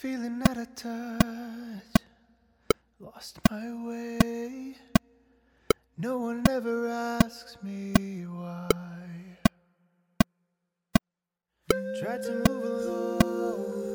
Feeling out of touch, lost my way. No one ever asks me why. Tried to move along.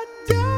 I die.